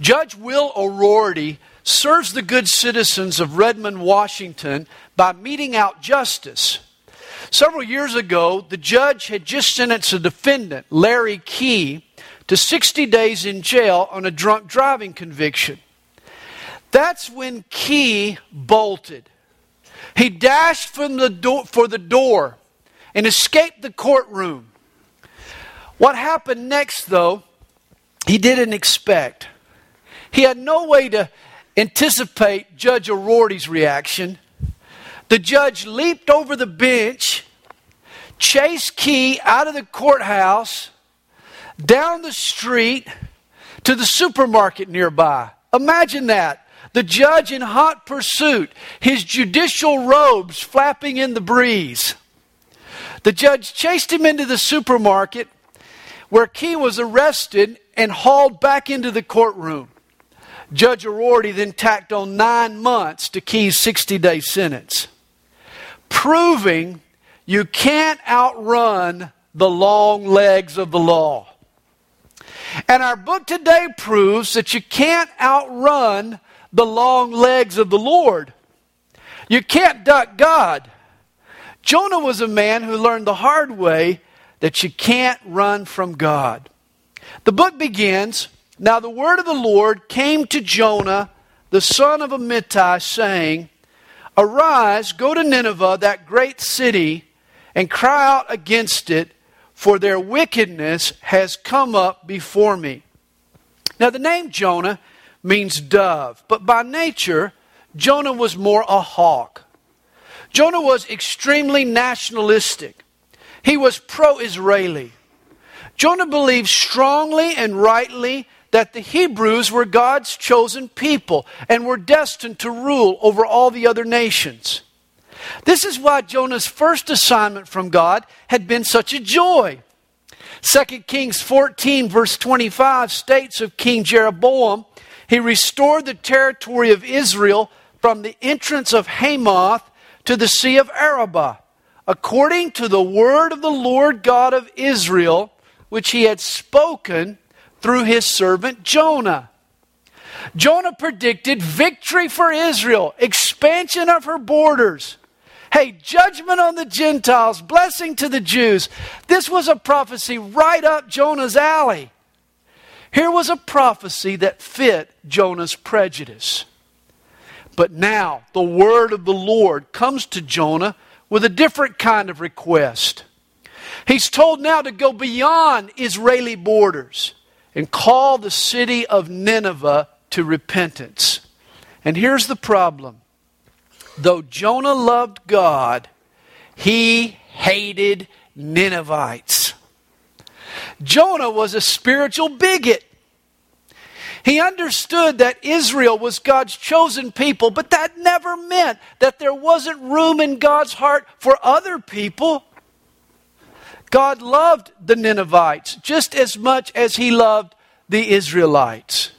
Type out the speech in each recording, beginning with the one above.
Judge Will O'Rourke serves the good citizens of Redmond, Washington by meting out justice. Several years ago, the judge had just sentenced a defendant, Larry Key, to 60 days in jail on a drunk driving conviction. That's when Key bolted. He dashed from the door, for the door and escaped the courtroom. What happened next, though, he didn't expect. He had no way to anticipate Judge O'Rourke's reaction. The judge leaped over the bench, chased Key out of the courthouse, down the street to the supermarket nearby. Imagine that. The judge in hot pursuit, his judicial robes flapping in the breeze. The judge chased him into the supermarket where Key was arrested and hauled back into the courtroom. Judge O'Rourke then tacked on nine months to Key's 60 day sentence, proving you can't outrun the long legs of the law. And our book today proves that you can't outrun the long legs of the Lord. You can't duck God. Jonah was a man who learned the hard way that you can't run from God. The book begins Now the word of the Lord came to Jonah, the son of Amittai, saying, Arise, go to Nineveh, that great city, and cry out against it, for their wickedness has come up before me. Now, the name Jonah means dove, but by nature, Jonah was more a hawk. Jonah was extremely nationalistic, he was pro Israeli. Jonah believed strongly and rightly that the Hebrews were God's chosen people and were destined to rule over all the other nations. This is why Jonah's first assignment from God had been such a joy. 2 Kings 14, verse 25 states of King Jeroboam, he restored the territory of Israel from the entrance of Hamath to the Sea of Arabah, according to the word of the Lord God of Israel, which he had spoken through his servant Jonah. Jonah predicted victory for Israel, expansion of her borders. Hey, judgment on the Gentiles, blessing to the Jews. This was a prophecy right up Jonah's alley. Here was a prophecy that fit Jonah's prejudice. But now the word of the Lord comes to Jonah with a different kind of request. He's told now to go beyond Israeli borders and call the city of Nineveh to repentance. And here's the problem though Jonah loved God, he hated Ninevites. Jonah was a spiritual bigot. He understood that Israel was God's chosen people, but that never meant that there wasn't room in God's heart for other people. God loved the Ninevites just as much as he loved the Israelites.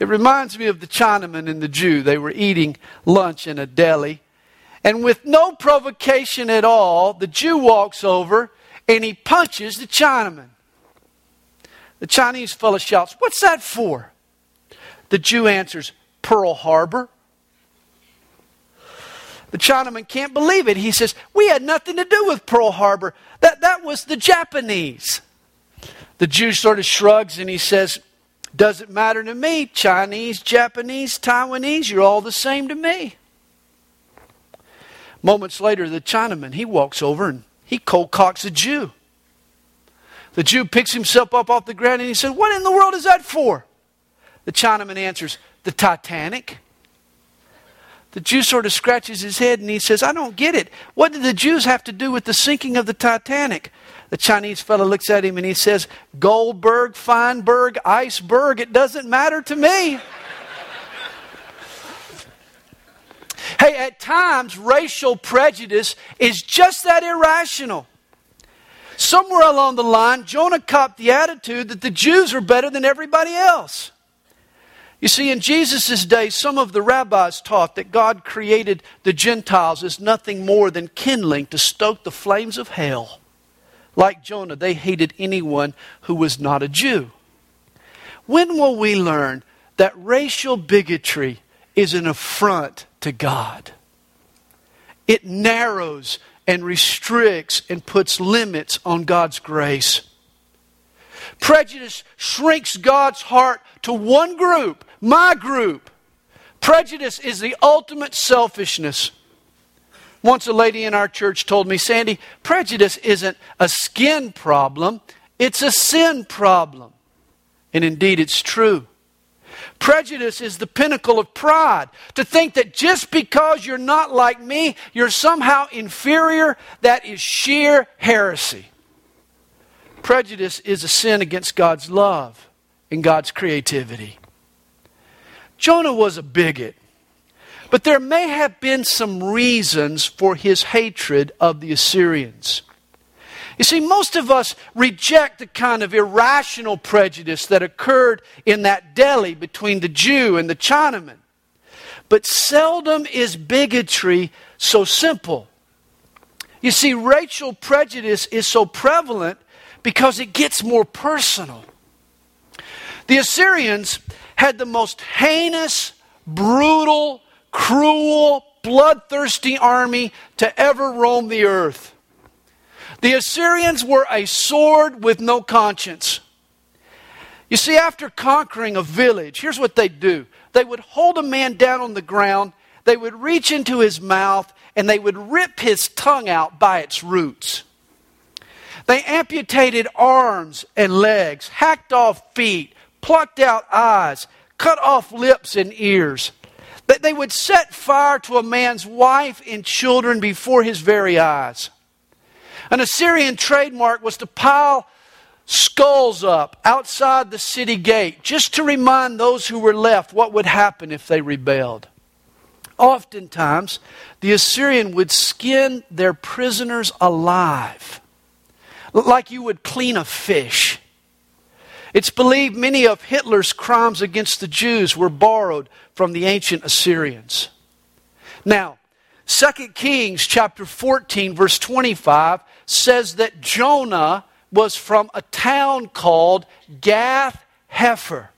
It reminds me of the Chinaman and the Jew. They were eating lunch in a deli. And with no provocation at all, the Jew walks over and he punches the Chinaman. The Chinese fellow shouts, What's that for? The Jew answers, Pearl Harbor. The Chinaman can't believe it. He says, We had nothing to do with Pearl Harbor. That, that was the Japanese. The Jew sort of shrugs and he says, Doesn't matter to me. Chinese, Japanese, Taiwanese, you're all the same to me. Moments later, the Chinaman, he walks over and he cold cocks a Jew. The Jew picks himself up off the ground and he says, What in the world is that for? The Chinaman answers, The Titanic. The Jew sort of scratches his head and he says, I don't get it. What did the Jews have to do with the sinking of the Titanic? The Chinese fellow looks at him and he says, Goldberg, Feinberg, iceberg, it doesn't matter to me. hey, at times, racial prejudice is just that irrational. Somewhere along the line, Jonah copped the attitude that the Jews are better than everybody else. You see, in Jesus' day, some of the rabbis taught that God created the Gentiles as nothing more than kindling to stoke the flames of hell. Like Jonah, they hated anyone who was not a Jew. When will we learn that racial bigotry is an affront to God? It narrows and restricts and puts limits on God's grace. Prejudice shrinks God's heart to one group, my group. Prejudice is the ultimate selfishness. Once a lady in our church told me, Sandy, prejudice isn't a skin problem, it's a sin problem. And indeed, it's true. Prejudice is the pinnacle of pride. To think that just because you're not like me, you're somehow inferior, that is sheer heresy. Prejudice is a sin against God's love and God's creativity. Jonah was a bigot, but there may have been some reasons for his hatred of the Assyrians. You see, most of us reject the kind of irrational prejudice that occurred in that deli between the Jew and the Chinaman. But seldom is bigotry so simple. You see, racial prejudice is so prevalent because it gets more personal. The Assyrians had the most heinous, brutal, cruel, bloodthirsty army to ever roam the earth. The Assyrians were a sword with no conscience. You see, after conquering a village, here's what they'd do they would hold a man down on the ground, they would reach into his mouth, and they would rip his tongue out by its roots. They amputated arms and legs, hacked off feet, plucked out eyes, cut off lips and ears. That they would set fire to a man's wife and children before his very eyes. An Assyrian trademark was to pile skulls up outside the city gate just to remind those who were left what would happen if they rebelled. Oftentimes, the Assyrian would skin their prisoners alive, like you would clean a fish. It's believed many of Hitler's crimes against the Jews were borrowed from the ancient Assyrians. Now, 2 Kings chapter 14 verse 25 says that Jonah was from a town called Gath Hepher.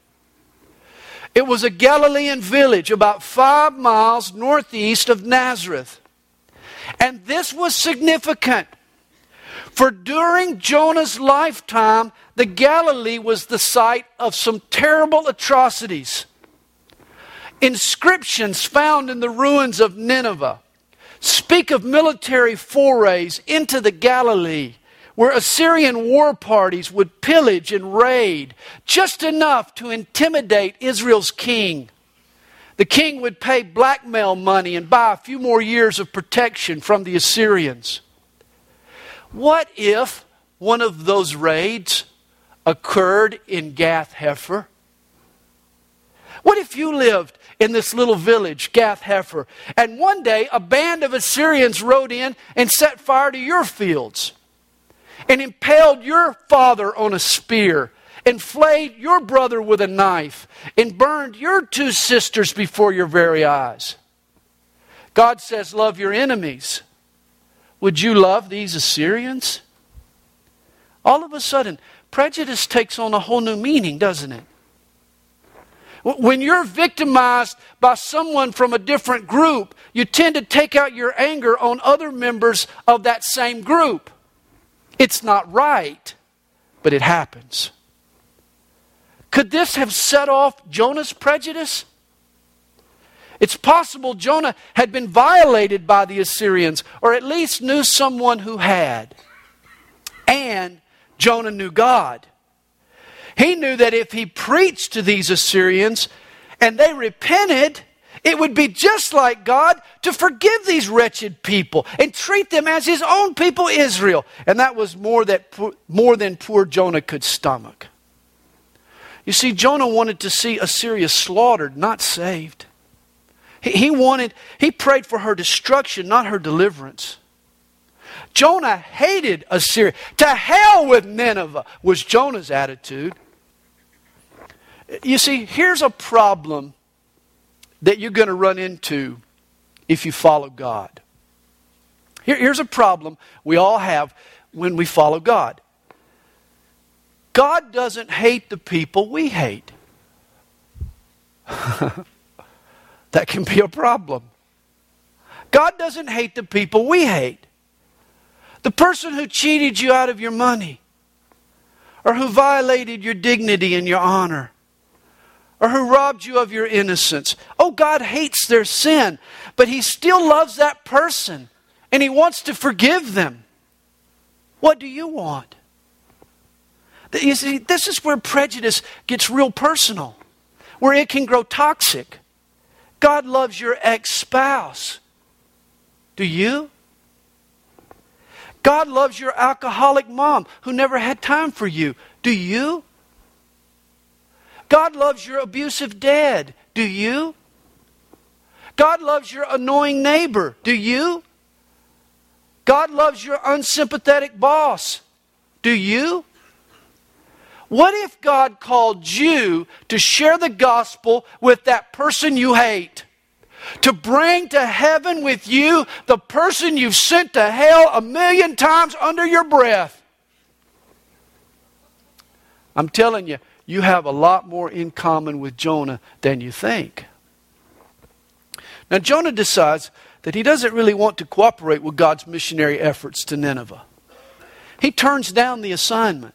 It was a Galilean village about five miles northeast of Nazareth. And this was significant. For during Jonah's lifetime, the Galilee was the site of some terrible atrocities. Inscriptions found in the ruins of Nineveh speak of military forays into the Galilee where Assyrian war parties would pillage and raid just enough to intimidate Israel's king. The king would pay blackmail money and buy a few more years of protection from the Assyrians. What if one of those raids occurred in Gath Hepher? What if you lived in this little village, Gath Hepher. And one day, a band of Assyrians rode in and set fire to your fields and impaled your father on a spear and flayed your brother with a knife and burned your two sisters before your very eyes. God says, Love your enemies. Would you love these Assyrians? All of a sudden, prejudice takes on a whole new meaning, doesn't it? When you're victimized by someone from a different group, you tend to take out your anger on other members of that same group. It's not right, but it happens. Could this have set off Jonah's prejudice? It's possible Jonah had been violated by the Assyrians, or at least knew someone who had. And Jonah knew God. He knew that if he preached to these Assyrians and they repented, it would be just like God to forgive these wretched people and treat them as his own people, Israel. And that was more, that, more than poor Jonah could stomach. You see, Jonah wanted to see Assyria slaughtered, not saved. He, he wanted, he prayed for her destruction, not her deliverance. Jonah hated Assyria. To hell with Nineveh was Jonah's attitude. You see, here's a problem that you're going to run into if you follow God. Here, here's a problem we all have when we follow God God doesn't hate the people we hate. that can be a problem. God doesn't hate the people we hate. The person who cheated you out of your money, or who violated your dignity and your honor, or who robbed you of your innocence. Oh, God hates their sin, but He still loves that person and He wants to forgive them. What do you want? You see, this is where prejudice gets real personal, where it can grow toxic. God loves your ex spouse. Do you? God loves your alcoholic mom who never had time for you. Do you? God loves your abusive dad. Do you? God loves your annoying neighbor. Do you? God loves your unsympathetic boss. Do you? What if God called you to share the gospel with that person you hate? To bring to heaven with you the person you've sent to hell a million times under your breath? I'm telling you, you have a lot more in common with Jonah than you think. Now, Jonah decides that he doesn't really want to cooperate with God's missionary efforts to Nineveh. He turns down the assignment.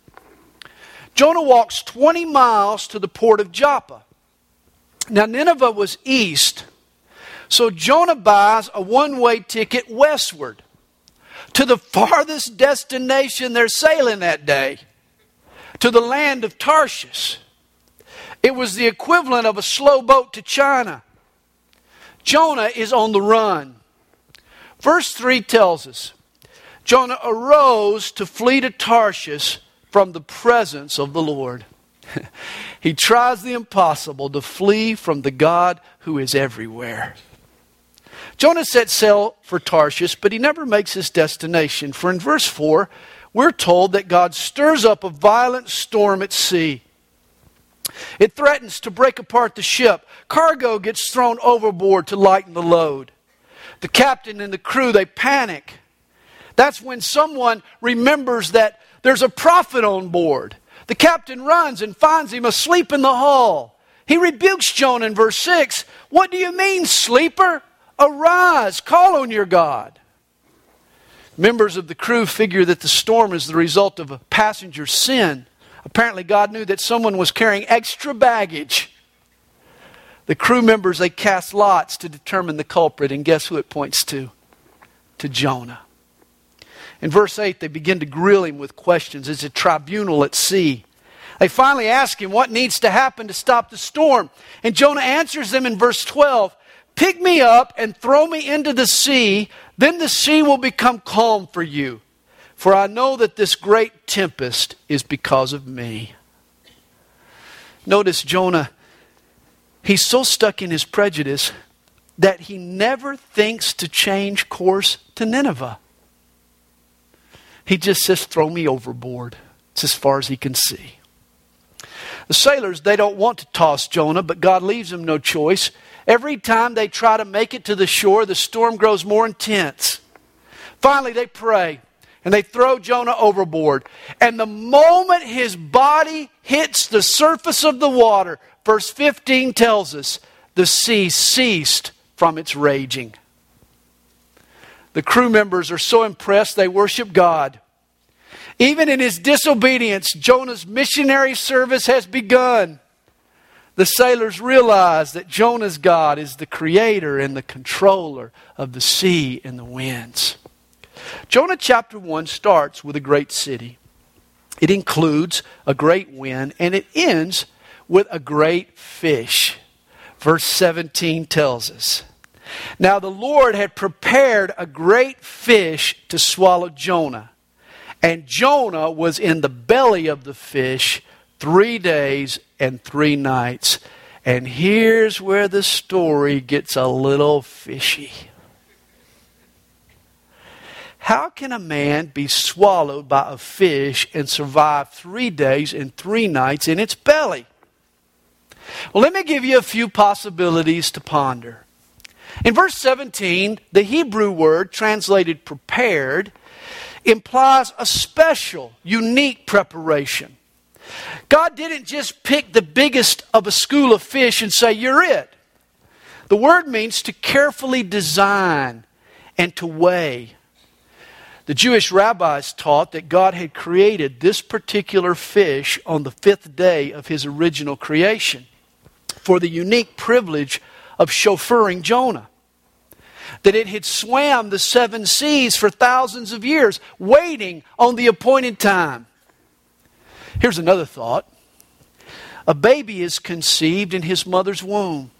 Jonah walks 20 miles to the port of Joppa. Now, Nineveh was east, so Jonah buys a one way ticket westward to the farthest destination they're sailing that day, to the land of Tarshish. It was the equivalent of a slow boat to China. Jonah is on the run. Verse 3 tells us Jonah arose to flee to Tarshish from the presence of the Lord. he tries the impossible to flee from the God who is everywhere. Jonah set sail for Tarshish, but he never makes his destination. For in verse 4, we're told that God stirs up a violent storm at sea. It threatens to break apart the ship. Cargo gets thrown overboard to lighten the load. The captain and the crew, they panic. That's when someone remembers that there's a prophet on board. The captain runs and finds him asleep in the hull. He rebukes Jonah in verse 6. What do you mean, sleeper? Arise, call on your God. Members of the crew figure that the storm is the result of a passenger's sin. Apparently, God knew that someone was carrying extra baggage. The crew members, they cast lots to determine the culprit, and guess who it points to? To Jonah. In verse 8, they begin to grill him with questions. It's a tribunal at sea. They finally ask him what needs to happen to stop the storm. And Jonah answers them in verse 12 Pick me up and throw me into the sea, then the sea will become calm for you. For I know that this great tempest is because of me. Notice Jonah, he's so stuck in his prejudice that he never thinks to change course to Nineveh. He just says, Throw me overboard. It's as far as he can see. The sailors, they don't want to toss Jonah, but God leaves them no choice. Every time they try to make it to the shore, the storm grows more intense. Finally, they pray and they throw Jonah overboard. And the moment his body hits the surface of the water, verse 15 tells us, the sea ceased from its raging. The crew members are so impressed they worship God. Even in his disobedience, Jonah's missionary service has begun. The sailors realize that Jonah's God is the creator and the controller of the sea and the winds. Jonah chapter 1 starts with a great city. It includes a great wind, and it ends with a great fish. Verse 17 tells us. Now the Lord had prepared a great fish to swallow Jonah. And Jonah was in the belly of the fish three days and three nights. And here's where the story gets a little fishy. How can a man be swallowed by a fish and survive three days and three nights in its belly? Well, let me give you a few possibilities to ponder. In verse 17, the Hebrew word translated prepared implies a special, unique preparation. God didn't just pick the biggest of a school of fish and say, You're it. The word means to carefully design and to weigh. The Jewish rabbis taught that God had created this particular fish on the fifth day of his original creation for the unique privilege of chauffeuring Jonah. That it had swam the seven seas for thousands of years, waiting on the appointed time. Here's another thought a baby is conceived in his mother's womb.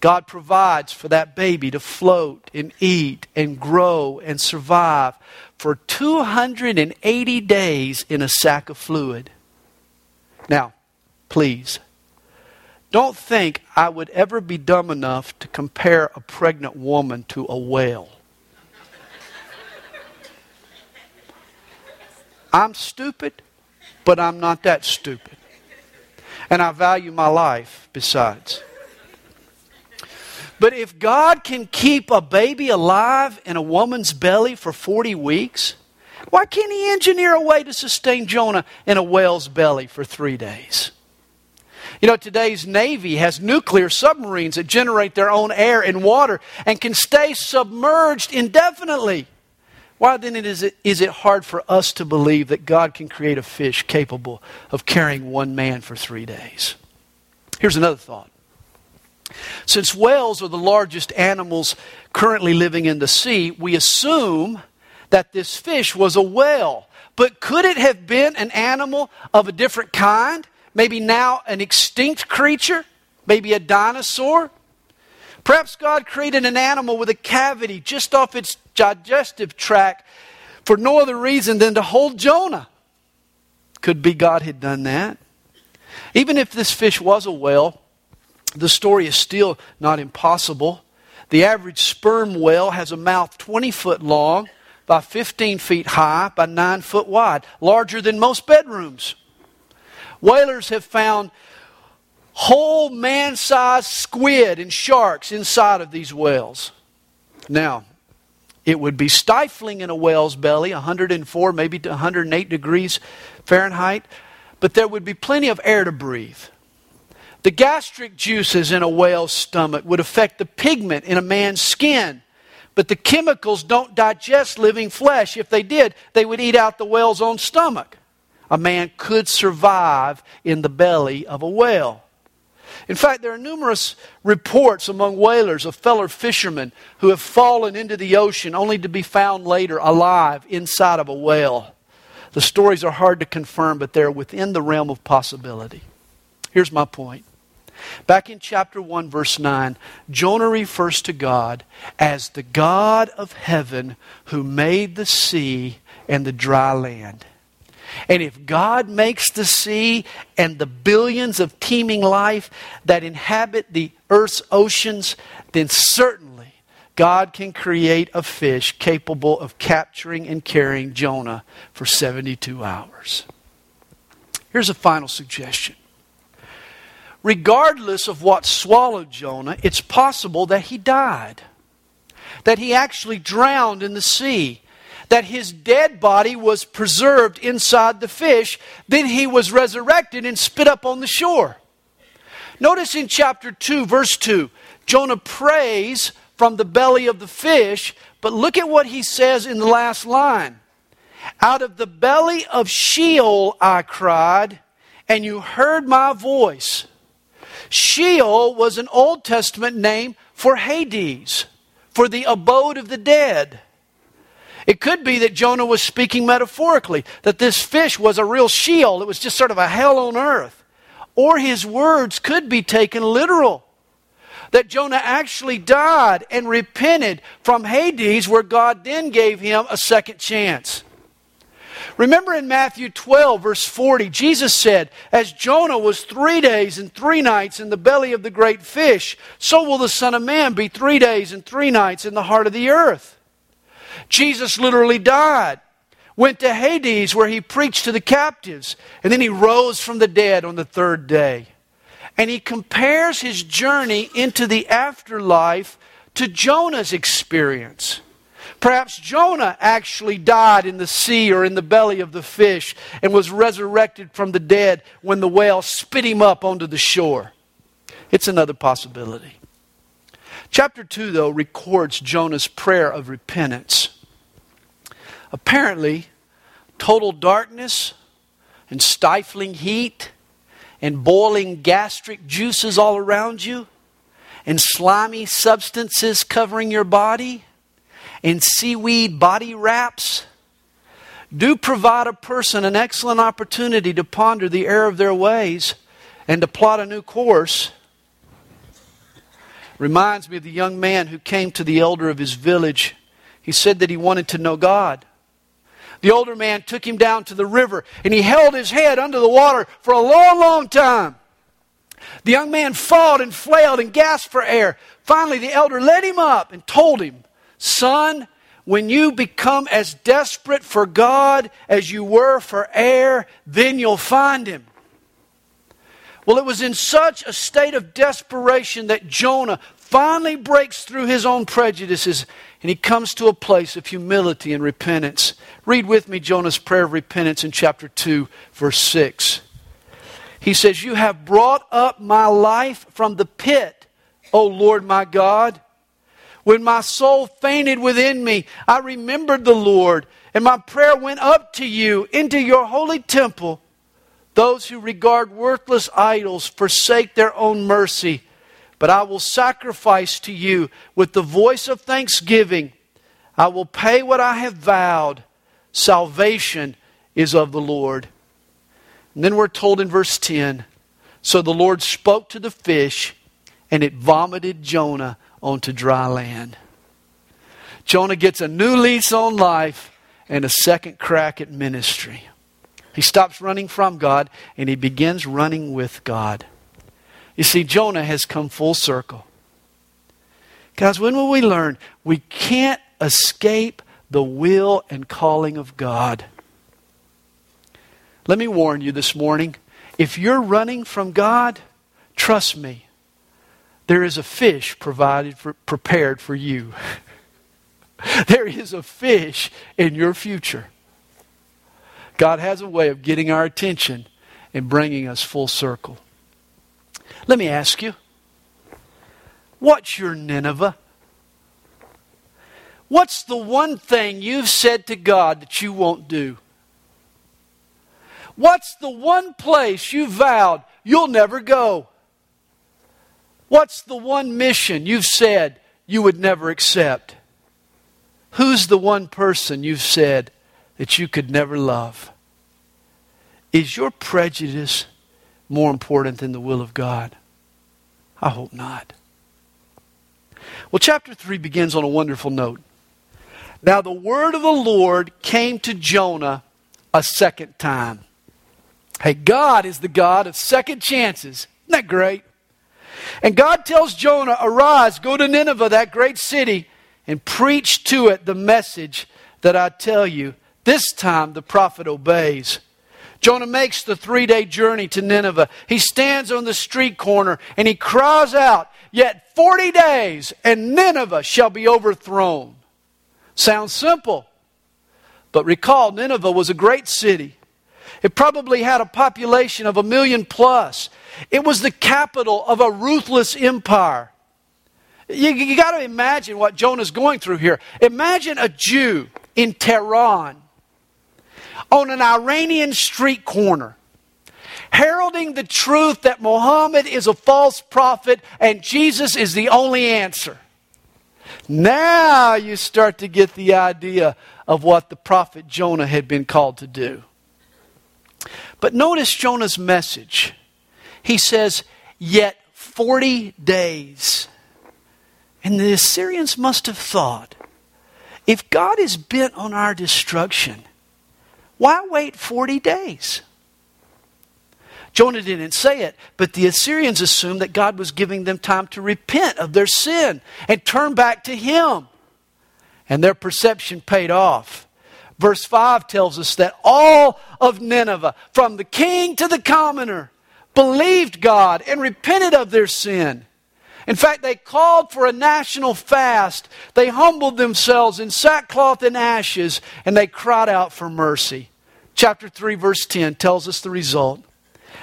God provides for that baby to float and eat and grow and survive for 280 days in a sack of fluid. Now, please, don't think I would ever be dumb enough to compare a pregnant woman to a whale. I'm stupid, but I'm not that stupid. And I value my life besides. But if God can keep a baby alive in a woman's belly for 40 weeks, why can't He engineer a way to sustain Jonah in a whale's belly for three days? You know, today's Navy has nuclear submarines that generate their own air and water and can stay submerged indefinitely. Why then is it, is it hard for us to believe that God can create a fish capable of carrying one man for three days? Here's another thought since whales are the largest animals currently living in the sea, we assume that this fish was a whale. But could it have been an animal of a different kind? Maybe now an extinct creature? Maybe a dinosaur? Perhaps God created an animal with a cavity just off its digestive tract for no other reason than to hold Jonah. Could be God had done that. Even if this fish was a whale, the story is still not impossible. The average sperm whale has a mouth 20 foot long, by 15 feet high, by 9 foot wide, larger than most bedrooms. Whalers have found whole man sized squid and sharks inside of these whales. Now, it would be stifling in a whale's belly, 104, maybe 108 degrees Fahrenheit, but there would be plenty of air to breathe. The gastric juices in a whale's stomach would affect the pigment in a man's skin. But the chemicals don't digest living flesh. If they did, they would eat out the whale's own stomach. A man could survive in the belly of a whale. In fact, there are numerous reports among whalers of fellow fishermen who have fallen into the ocean only to be found later alive inside of a whale. The stories are hard to confirm, but they're within the realm of possibility. Here's my point Back in chapter 1, verse 9, Jonah refers to God as the God of heaven who made the sea and the dry land. And if God makes the sea and the billions of teeming life that inhabit the earth's oceans, then certainly God can create a fish capable of capturing and carrying Jonah for 72 hours. Here's a final suggestion regardless of what swallowed Jonah, it's possible that he died, that he actually drowned in the sea, that his dead body was preserved inside the fish, then he was resurrected and spit up on the shore. Notice in chapter 2, verse 2, Jonah prays from the belly of the fish, but look at what he says in the last line. Out of the belly of Sheol I cried, and you heard my voice. Sheol was an Old Testament name for Hades, for the abode of the dead. It could be that Jonah was speaking metaphorically, that this fish was a real Sheol, it was just sort of a hell on earth. Or his words could be taken literal. That Jonah actually died and repented from Hades, where God then gave him a second chance. Remember in Matthew 12, verse 40, Jesus said, As Jonah was three days and three nights in the belly of the great fish, so will the Son of Man be three days and three nights in the heart of the earth. Jesus literally died, went to Hades where he preached to the captives, and then he rose from the dead on the third day. And he compares his journey into the afterlife to Jonah's experience. Perhaps Jonah actually died in the sea or in the belly of the fish and was resurrected from the dead when the whale spit him up onto the shore. It's another possibility. Chapter 2, though, records Jonah's prayer of repentance. Apparently, total darkness and stifling heat and boiling gastric juices all around you and slimy substances covering your body and seaweed body wraps do provide a person an excellent opportunity to ponder the error of their ways and to plot a new course reminds me of the young man who came to the elder of his village. He said that he wanted to know God. The older man took him down to the river and he held his head under the water for a long, long time. The young man fought and flailed and gasped for air. Finally, the elder led him up and told him, Son, when you become as desperate for God as you were for air, then you'll find him. Well, it was in such a state of desperation that Jonah finally breaks through his own prejudices and he comes to a place of humility and repentance. Read with me Jonah's prayer of repentance in chapter 2, verse 6. He says, You have brought up my life from the pit, O Lord my God. When my soul fainted within me, I remembered the Lord, and my prayer went up to you into your holy temple. Those who regard worthless idols forsake their own mercy. But I will sacrifice to you with the voice of thanksgiving. I will pay what I have vowed. Salvation is of the Lord. And then we're told in verse 10 So the Lord spoke to the fish, and it vomited Jonah onto dry land. Jonah gets a new lease on life and a second crack at ministry. He stops running from God and he begins running with God. You see, Jonah has come full circle. Guys, when will we learn we can't escape the will and calling of God? Let me warn you this morning if you're running from God, trust me, there is a fish provided for, prepared for you. there is a fish in your future. God has a way of getting our attention and bringing us full circle. Let me ask you what's your Nineveh? What's the one thing you've said to God that you won't do? What's the one place you vowed you'll never go? What's the one mission you've said you would never accept? Who's the one person you've said that you could never love? Is your prejudice more important than the will of God? I hope not. Well, chapter 3 begins on a wonderful note. Now, the word of the Lord came to Jonah a second time. Hey, God is the God of second chances. Isn't that great? And God tells Jonah, Arise, go to Nineveh, that great city, and preach to it the message that I tell you. This time the prophet obeys. Jonah makes the three day journey to Nineveh. He stands on the street corner and he cries out, Yet 40 days and Nineveh shall be overthrown. Sounds simple. But recall, Nineveh was a great city. It probably had a population of a million plus. It was the capital of a ruthless empire. You, you got to imagine what Jonah's going through here. Imagine a Jew in Tehran on an Iranian street corner, heralding the truth that Muhammad is a false prophet and Jesus is the only answer. Now you start to get the idea of what the prophet Jonah had been called to do. But notice Jonah's message. He says, Yet 40 days. And the Assyrians must have thought, if God is bent on our destruction, why wait 40 days? Jonah didn't say it, but the Assyrians assumed that God was giving them time to repent of their sin and turn back to Him. And their perception paid off. Verse 5 tells us that all of Nineveh, from the king to the commoner, believed God and repented of their sin. In fact, they called for a national fast. They humbled themselves in sackcloth and ashes, and they cried out for mercy. Chapter 3, verse 10 tells us the result.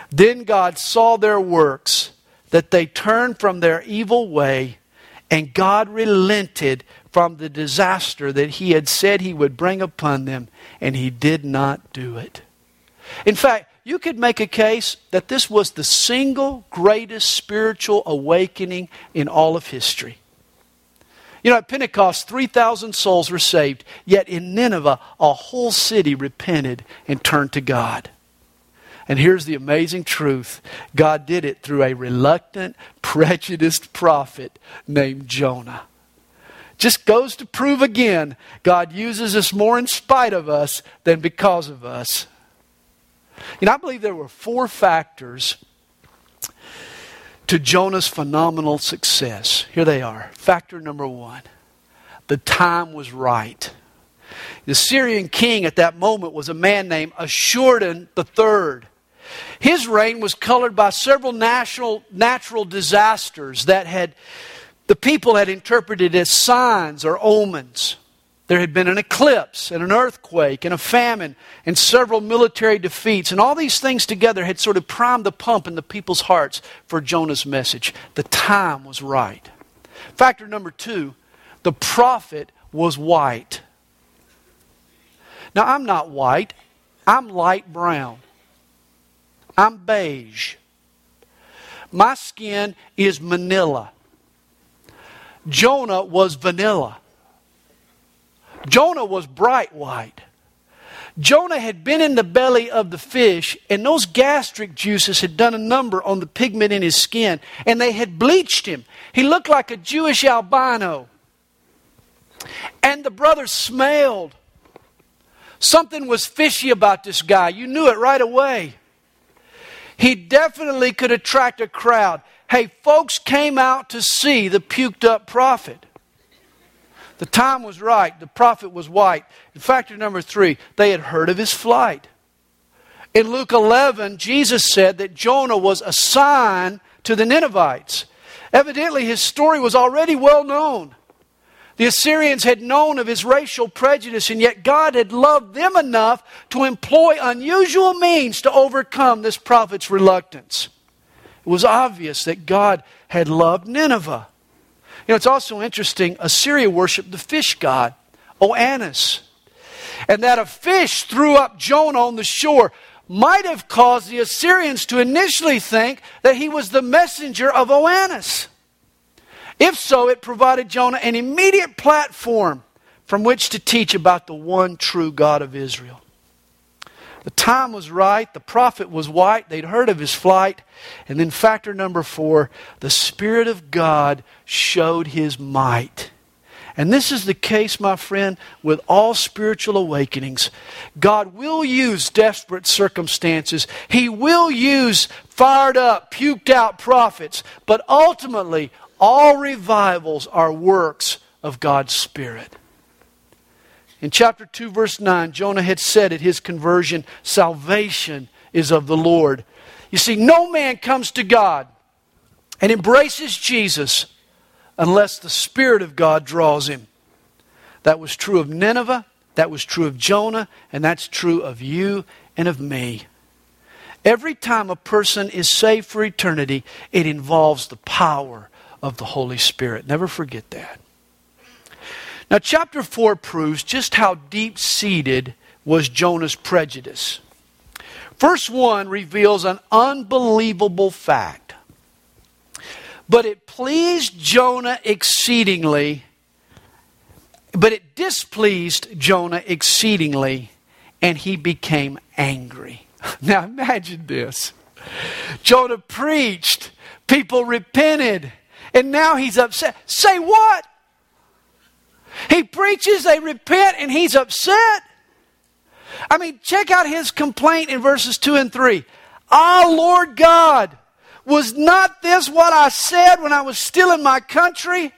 Then God saw their works, that they turned from their evil way, and God relented from the disaster that He had said He would bring upon them, and He did not do it. In fact, you could make a case that this was the single greatest spiritual awakening in all of history. You know, at Pentecost, 3,000 souls were saved, yet in Nineveh, a whole city repented and turned to God. And here's the amazing truth God did it through a reluctant, prejudiced prophet named Jonah. Just goes to prove again God uses us more in spite of us than because of us. You know, I believe there were four factors to Jonah's phenomenal success. Here they are. Factor number one the time was right. The Syrian king at that moment was a man named Ashurdan III. His reign was colored by several national, natural disasters that had the people had interpreted as signs or omens. There had been an eclipse and an earthquake and a famine and several military defeats. And all these things together had sort of primed the pump in the people's hearts for Jonah's message. The time was right. Factor number two the prophet was white. Now, I'm not white, I'm light brown, I'm beige. My skin is manila. Jonah was vanilla. Jonah was bright white. Jonah had been in the belly of the fish, and those gastric juices had done a number on the pigment in his skin, and they had bleached him. He looked like a Jewish albino. And the brothers smelled. Something was fishy about this guy. You knew it right away. He definitely could attract a crowd. Hey, folks came out to see the puked up prophet. The time was right. The prophet was white. And factor number three, they had heard of his flight. In Luke 11, Jesus said that Jonah was a sign to the Ninevites. Evidently, his story was already well known. The Assyrians had known of his racial prejudice, and yet God had loved them enough to employ unusual means to overcome this prophet's reluctance. It was obvious that God had loved Nineveh. You know, it's also interesting, Assyria worshiped the fish god, Oannes. And that a fish threw up Jonah on the shore might have caused the Assyrians to initially think that he was the messenger of Oannes. If so, it provided Jonah an immediate platform from which to teach about the one true God of Israel. The time was right. The prophet was white. They'd heard of his flight. And then, factor number four, the Spirit of God showed his might. And this is the case, my friend, with all spiritual awakenings. God will use desperate circumstances. He will use fired up, puked out prophets. But ultimately, all revivals are works of God's Spirit. In chapter 2, verse 9, Jonah had said at his conversion, Salvation is of the Lord. You see, no man comes to God and embraces Jesus unless the Spirit of God draws him. That was true of Nineveh, that was true of Jonah, and that's true of you and of me. Every time a person is saved for eternity, it involves the power of the Holy Spirit. Never forget that. Now, chapter 4 proves just how deep seated was Jonah's prejudice. Verse 1 reveals an unbelievable fact. But it pleased Jonah exceedingly, but it displeased Jonah exceedingly, and he became angry. Now imagine this Jonah preached, people repented, and now he's upset. Say what? He preaches, they repent, and he's upset. I mean, check out his complaint in verses 2 and 3. Ah, Lord God, was not this what I said when I was still in my country?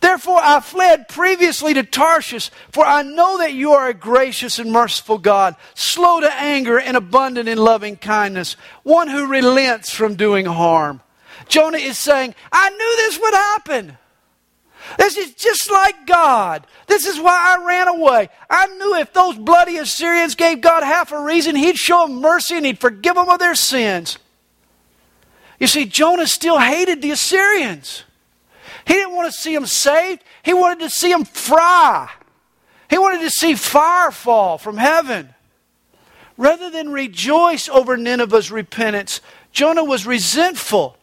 Therefore I fled previously to Tarshish, for I know that you are a gracious and merciful God, slow to anger and abundant in loving kindness, one who relents from doing harm. Jonah is saying, I knew this would happen. This is just like God. This is why I ran away. I knew if those bloody Assyrians gave God half a reason, He'd show them mercy and He'd forgive them of their sins. You see, Jonah still hated the Assyrians. He didn't want to see them saved, he wanted to see them fry. He wanted to see fire fall from heaven. Rather than rejoice over Nineveh's repentance, Jonah was resentful.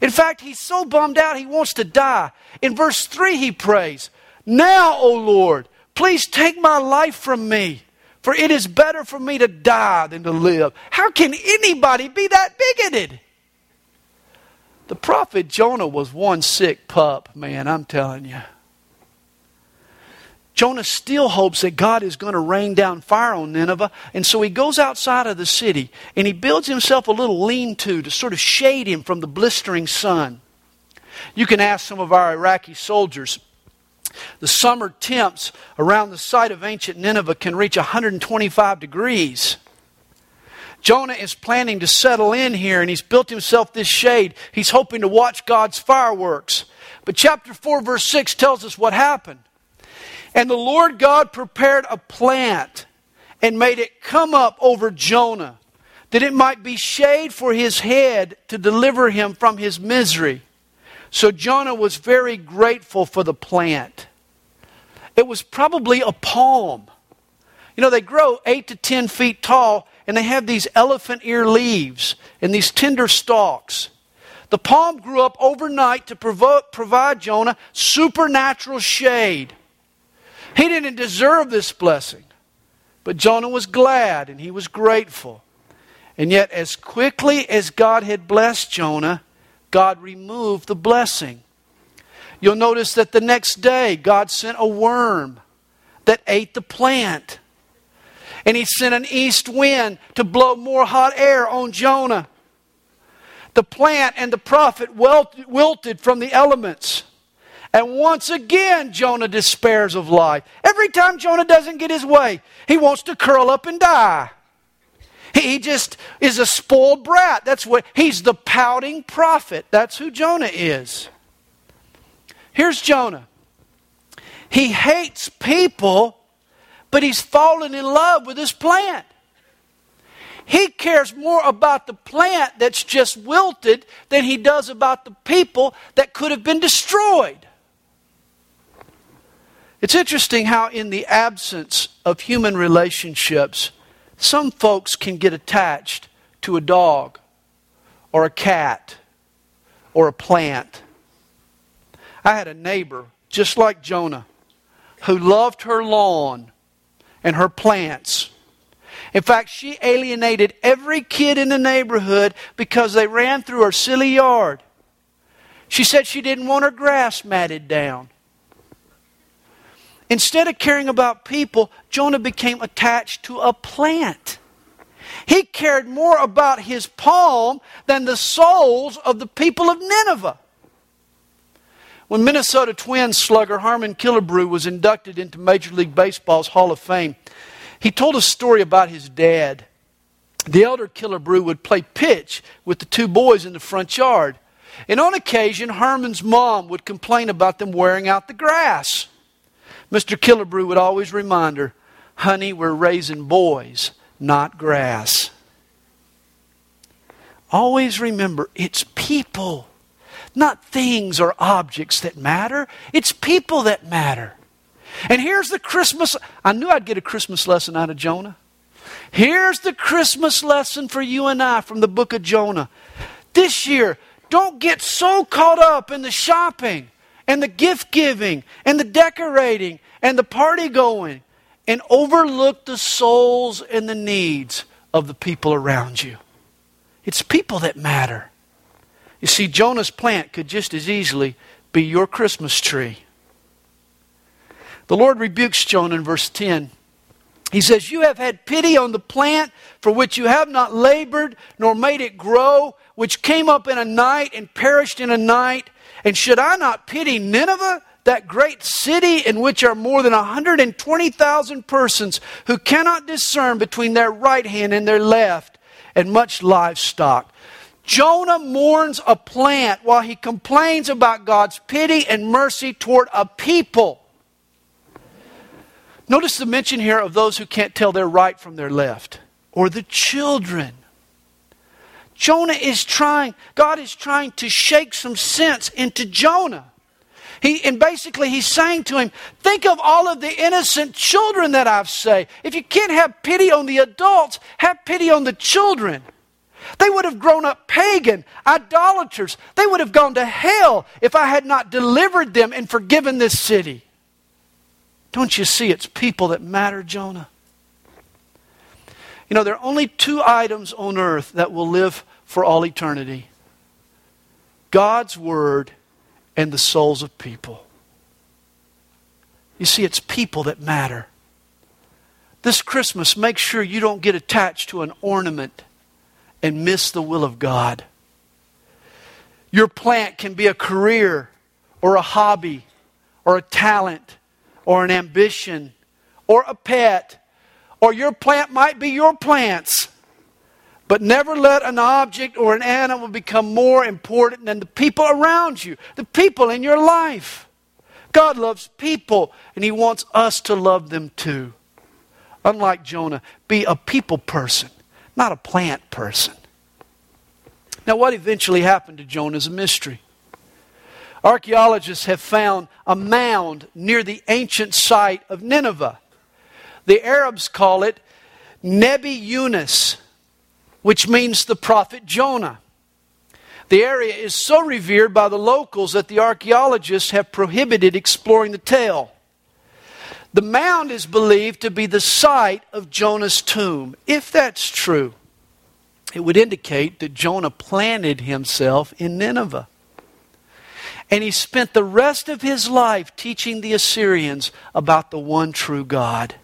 In fact, he's so bummed out he wants to die. In verse 3, he prays, Now, O Lord, please take my life from me, for it is better for me to die than to live. How can anybody be that bigoted? The prophet Jonah was one sick pup, man, I'm telling you. Jonah still hopes that God is going to rain down fire on Nineveh, and so he goes outside of the city and he builds himself a little lean to to sort of shade him from the blistering sun. You can ask some of our Iraqi soldiers. The summer temps around the site of ancient Nineveh can reach 125 degrees. Jonah is planning to settle in here and he's built himself this shade. He's hoping to watch God's fireworks. But chapter 4, verse 6 tells us what happened. And the Lord God prepared a plant and made it come up over Jonah, that it might be shade for his head to deliver him from his misery. So Jonah was very grateful for the plant. It was probably a palm. You know, they grow eight to ten feet tall, and they have these elephant ear leaves and these tender stalks. The palm grew up overnight to provide Jonah supernatural shade. He didn't deserve this blessing. But Jonah was glad and he was grateful. And yet, as quickly as God had blessed Jonah, God removed the blessing. You'll notice that the next day, God sent a worm that ate the plant. And he sent an east wind to blow more hot air on Jonah. The plant and the prophet wilted from the elements. And once again, Jonah despairs of life. Every time Jonah doesn't get his way, he wants to curl up and die. He just is a spoiled brat. That's what he's the pouting prophet. That's who Jonah is. Here's Jonah. He hates people, but he's fallen in love with his plant. He cares more about the plant that's just wilted than he does about the people that could have been destroyed. It's interesting how, in the absence of human relationships, some folks can get attached to a dog or a cat or a plant. I had a neighbor, just like Jonah, who loved her lawn and her plants. In fact, she alienated every kid in the neighborhood because they ran through her silly yard. She said she didn't want her grass matted down. Instead of caring about people, Jonah became attached to a plant. He cared more about his palm than the souls of the people of Nineveh. When Minnesota Twins slugger Harmon Killebrew was inducted into Major League Baseball's Hall of Fame, he told a story about his dad. The elder Killebrew would play pitch with the two boys in the front yard. And on occasion, Harmon's mom would complain about them wearing out the grass. Mr. Killebrew would always remind her, honey, we're raising boys, not grass. Always remember, it's people, not things or objects that matter. It's people that matter. And here's the Christmas. I knew I'd get a Christmas lesson out of Jonah. Here's the Christmas lesson for you and I from the book of Jonah. This year, don't get so caught up in the shopping and the gift giving and the decorating and the party going and overlook the souls and the needs of the people around you. It's people that matter. You see, Jonah's plant could just as easily be your Christmas tree. The Lord rebukes Jonah in verse 10. He says, You have had pity on the plant for which you have not labored, nor made it grow, which came up in a night and perished in a night. And should I not pity Nineveh, that great city in which are more than 120,000 persons who cannot discern between their right hand and their left, and much livestock? Jonah mourns a plant while he complains about God's pity and mercy toward a people. Notice the mention here of those who can't tell their right from their left, or the children. Jonah is trying, God is trying to shake some sense into Jonah. He, and basically, he's saying to him, Think of all of the innocent children that I've saved. If you can't have pity on the adults, have pity on the children. They would have grown up pagan, idolaters. They would have gone to hell if I had not delivered them and forgiven this city. Don't you see it's people that matter, Jonah? You know, there are only two items on earth that will live for all eternity God's Word and the souls of people. You see, it's people that matter. This Christmas, make sure you don't get attached to an ornament and miss the will of God. Your plant can be a career or a hobby or a talent or an ambition or a pet, or your plant might be your plants. But never let an object or an animal become more important than the people around you, the people in your life. God loves people, and He wants us to love them too. Unlike Jonah, be a people person, not a plant person. Now, what eventually happened to Jonah is a mystery. Archaeologists have found a mound near the ancient site of Nineveh. The Arabs call it Nebi Yunus, which means the prophet Jonah. The area is so revered by the locals that the archaeologists have prohibited exploring the tale. The mound is believed to be the site of Jonah's tomb. If that's true, it would indicate that Jonah planted himself in Nineveh. And he spent the rest of his life teaching the Assyrians about the one true God.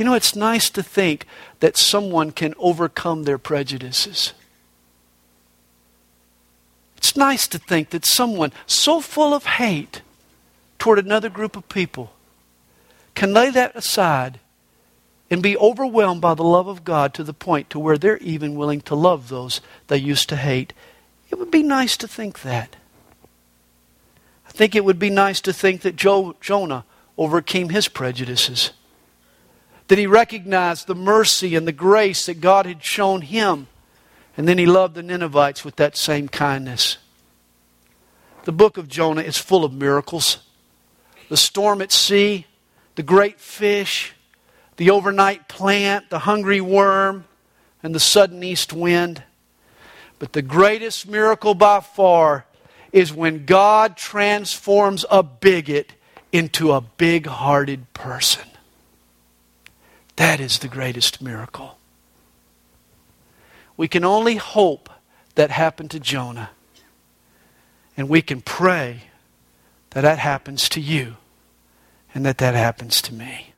You know, it's nice to think that someone can overcome their prejudices. It's nice to think that someone so full of hate toward another group of people can lay that aside and be overwhelmed by the love of God to the point to where they're even willing to love those they used to hate. It would be nice to think that. I think it would be nice to think that jo- Jonah overcame his prejudices. That he recognized the mercy and the grace that God had shown him. And then he loved the Ninevites with that same kindness. The book of Jonah is full of miracles. The storm at sea, the great fish, the overnight plant, the hungry worm, and the sudden east wind. But the greatest miracle by far is when God transforms a bigot into a big hearted person. That is the greatest miracle. We can only hope that happened to Jonah. And we can pray that that happens to you and that that happens to me.